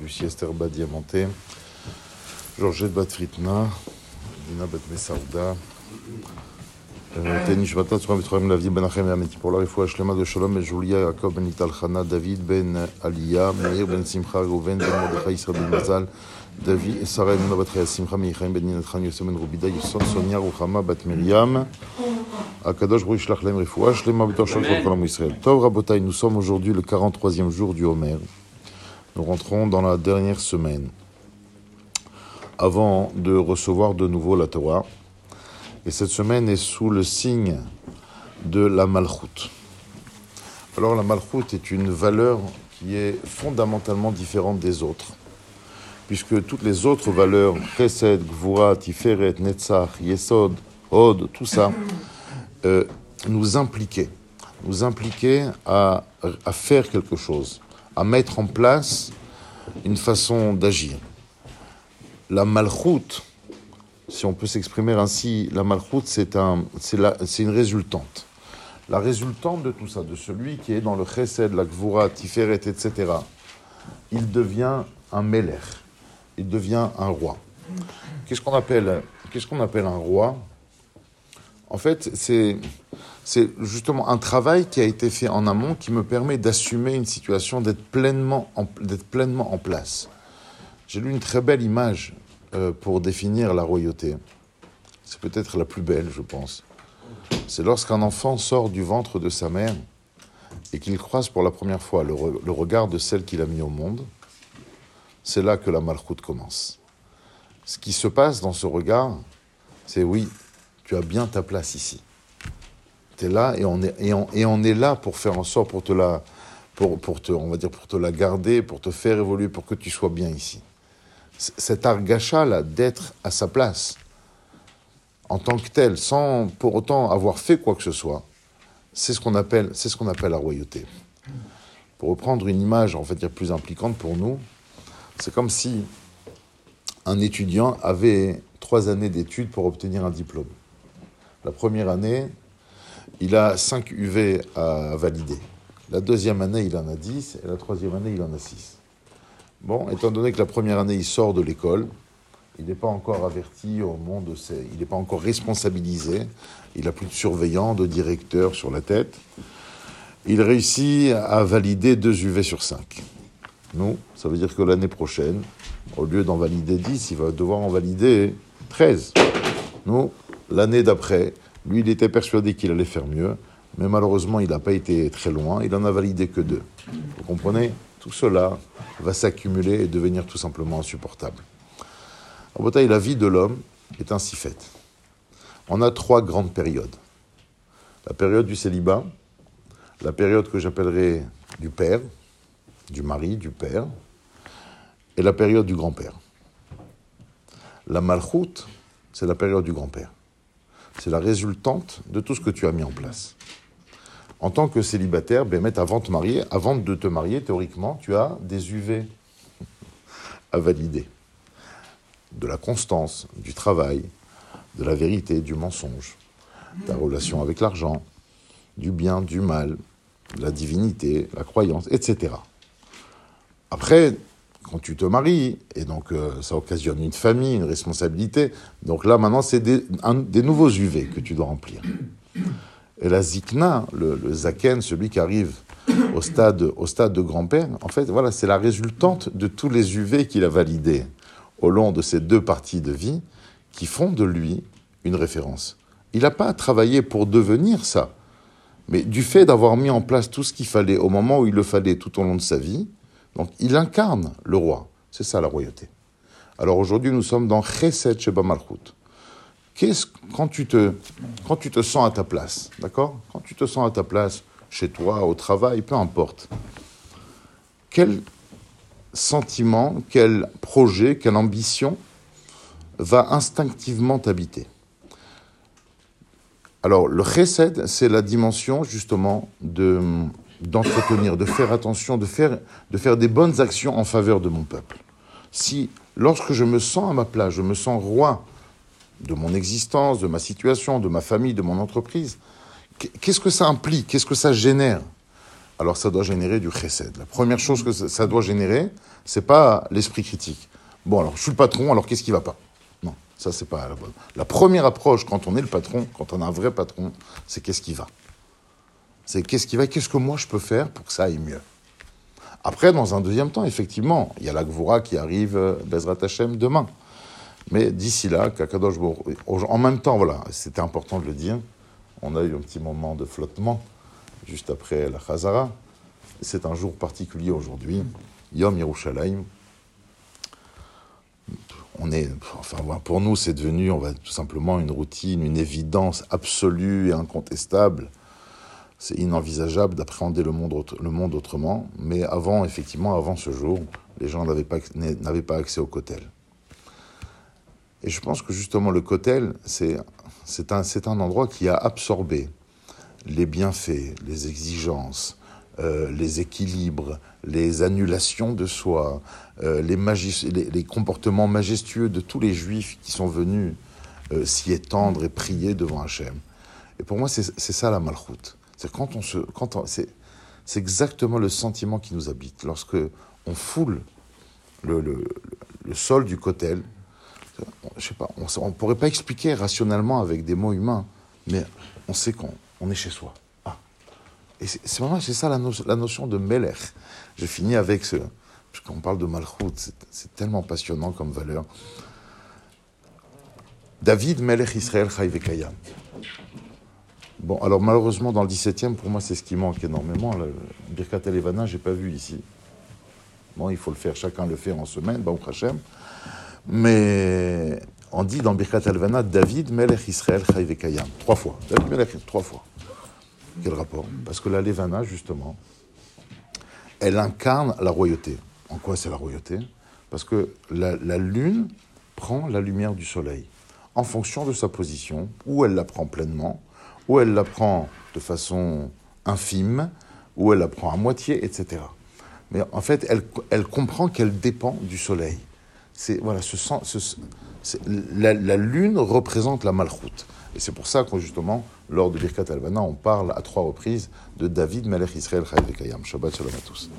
Lucie Esther Bad Diamanté, Georgette Bat Fritna, Dina Bat Messaouda, Teni Shvatat, Suram Vitroem Lavdi Ben Achem Yameti pour la Refoua Shlema de Shalom et Julia, Jacob Ben Ital Chana, David Ben Aliyah, Meir Ben Simcha, Rouven Ben Mordechai, Israël Ben Mazal, David Sarah Ben Bat Simcha, Michaim Ben Ninatran, Yosef Ben Rubida, Yosef Sonia, Ruchama Bat Miriam, Akadosh Baruch Shlach Lem Refoua, Shlema B'tor Shal Kol Kolam Israël. Tov Rabotai, nous sommes aujourd'hui le 43e jour du Homer. Nous rentrons dans la dernière semaine avant de recevoir de nouveau la Torah. Et cette semaine est sous le signe de la Malchut. Alors la Malchut est une valeur qui est fondamentalement différente des autres. Puisque toutes les autres valeurs, Chesed, Gvura, Tiferet, Netzach, Yesod, Od, tout ça, euh, nous impliquaient. Nous impliquaient à, à faire quelque chose, à mettre en place une façon d'agir. La Malchut, si on peut s'exprimer ainsi, la malchoute, c'est un, une résultante. La résultante de tout ça, de celui qui est dans le chesed, la gvura, tiferet, etc., il devient un meler, il devient un roi. Qu'est-ce qu'on appelle, qu'est-ce qu'on appelle un roi? En fait, c'est, c'est justement un travail qui a été fait en amont qui me permet d'assumer une situation, d'être pleinement en, pleinement en place. J'ai lu une très belle image euh, pour définir la royauté. C'est peut-être la plus belle, je pense. C'est lorsqu'un enfant sort du ventre de sa mère et qu'il croise pour la première fois le regard de celle qu'il a mis au monde. C'est là que la malchoute commence. Ce qui se passe dans ce regard, c'est oui, tu as bien ta place ici. Tu es là et on est, et, on, et on est là pour faire en sorte, pour te la, pour, pour te, on va dire, pour te la garder, pour te faire évoluer, pour que tu sois bien ici cet argacha-là d'être à sa place en tant que tel, sans pour autant avoir fait quoi que ce soit, c'est ce qu'on appelle, c'est ce qu'on appelle la royauté. Pour reprendre une image, en fait, dire plus impliquante pour nous, c'est comme si un étudiant avait trois années d'études pour obtenir un diplôme. La première année, il a 5 UV à valider. La deuxième année, il en a 10, et la troisième année, il en a 6. Bon, étant donné que la première année, il sort de l'école, il n'est pas encore averti au monde, il n'est pas encore responsabilisé, il n'a plus de surveillant, de directeur sur la tête. Il réussit à valider 2 UV sur 5. Nous, ça veut dire que l'année prochaine, au lieu d'en valider 10, il va devoir en valider 13. Nous, l'année d'après, lui, il était persuadé qu'il allait faire mieux, mais malheureusement, il n'a pas été très loin, il en a validé que 2. Vous comprenez? Tout cela va s'accumuler et devenir tout simplement insupportable. En bataille, la vie de l'homme est ainsi faite. On a trois grandes périodes. La période du célibat, la période que j'appellerai du père, du mari, du père, et la période du grand-père. La malchoute, c'est la période du grand-père. C'est la résultante de tout ce que tu as mis en place en tant que célibataire, ben, avant, te marier, avant de te marier, théoriquement, tu as des UV à valider. De la constance, du travail, de la vérité, du mensonge, ta relation avec l'argent, du bien, du mal, la divinité, la croyance, etc. Après, quand tu te maries, et donc euh, ça occasionne une famille, une responsabilité, donc là maintenant c'est des, nouveaux UV que tu dois remplir. Et la zikna, le, le zaken, celui qui arrive au stade, au stade de grand-père, en fait, voilà, c'est la résultante de tous les UV qu'il a validés au long de ces deux parties de vie qui font de lui une référence. Il n'a pas travaillé pour devenir ça, mais du fait d'avoir mis en place tout ce qu'il fallait au moment où il le fallait tout au long de sa vie, donc il incarne le roi. C'est ça la royauté. Alors aujourd'hui, nous sommes dans Chesed Sheba Malchut qu'est-ce quand tu te quand tu te sens à ta place, d'accord? Quand tu te sens à ta place chez toi, au travail, peu importe. Quel sentiment, quel projet, quelle ambition va instinctivement t'habiter? Alors, le chesed, c'est la dimension justement de d'entretenir, de faire attention, de faire, de faire des bonnes actions en faveur de mon peuple. Si, lorsque je me sens à ma place, je me sens roi de mon existence, de ma situation, de ma famille, de mon entreprise. Qu'est-ce que ça implique? Qu'est-ce que ça génère? Alors ça doit générer du chesed. La première chose que ça doit générer, c'est pas l'esprit critique. Bon, alors je suis le patron, alors qu'est-ce qui va pas? Non, ça c'est pas la bonne. La première approche quand on est le patron, quand on a un vrai patron, c'est qu'est-ce qui va? C'est qu'est-ce qui va Qu'est-ce que moi je peux faire pour que ça aille mieux Après, dans un deuxième temps, effectivement, il y a la Gvura qui arrive, euh, Bezrat Hashem, demain. Mais d'ici là, Kakadosh en même temps, voilà, c'était important de le dire, on a eu un petit moment de flottement juste après la Chazara. C'est un jour particulier aujourd'hui, Yom Yerushalayim. On est, enfin, pour nous, c'est devenu, on va tout simplement une routine, une évidence absolue et incontestable. C'est inenvisageable d'appréhender le monde, le monde autrement. Mais avant, effectivement, avant ce jour, les gens n'avaient pas, n'avaient pas accès au kotel. Et je pense que justement, le kotel, c'est, c'est un, c'est un endroit qui a absorbé les bienfaits, les exigences, euh, les équilibres, les annulations de soi, euh, les, comportements majestueux de tous les juifs qui sont venus euh, s'y étendre et prier devant Hachem. Et pour moi, c'est ça la malchoute. C'est quand on se, quand c'est, exactement le sentiment qui nous habite. Lorsque on foule le, le, sol du kotel, je sais pas, on ne pourrait pas expliquer rationnellement avec des mots humains, mais on sait qu'on on est chez soi. Ah. Et c'est vraiment c'est ça la, notion de Melech. Je finis avec ce, puisqu'on parle de Malchut, c'est tellement passionnant comme valeur. David Melech Israël Kayam. Bon, alors malheureusement, dans le 17e, pour moi, c'est ce qui manque énormément. Le Birkat Elevana, je n'ai pas vu ici. Bon, il faut le faire, chacun le fait en semaine, Baruch Hashem. Mais on dit dans Birkat Elevana, David Melech Israël Kayam. Trois fois. David Melech, trois fois. Quel rapport? Parce que la Levana, justement, elle incarne la royauté. En quoi c'est la royauté? Parce que la, lune prend la lumière du soleil en fonction de sa position, où elle la prend pleinement, où elle la prend de façon infime, où elle la prend à moitié, etc. Mais en fait, elle, comprend qu'elle dépend du soleil. C'est voilà, ce, la, lune représente la malchoute. Et c'est pour ça que justement, lors de Birkat Alvana, on parle à trois reprises de David Melech Israël Chayav Kayam. Shabbat Shalom à tous.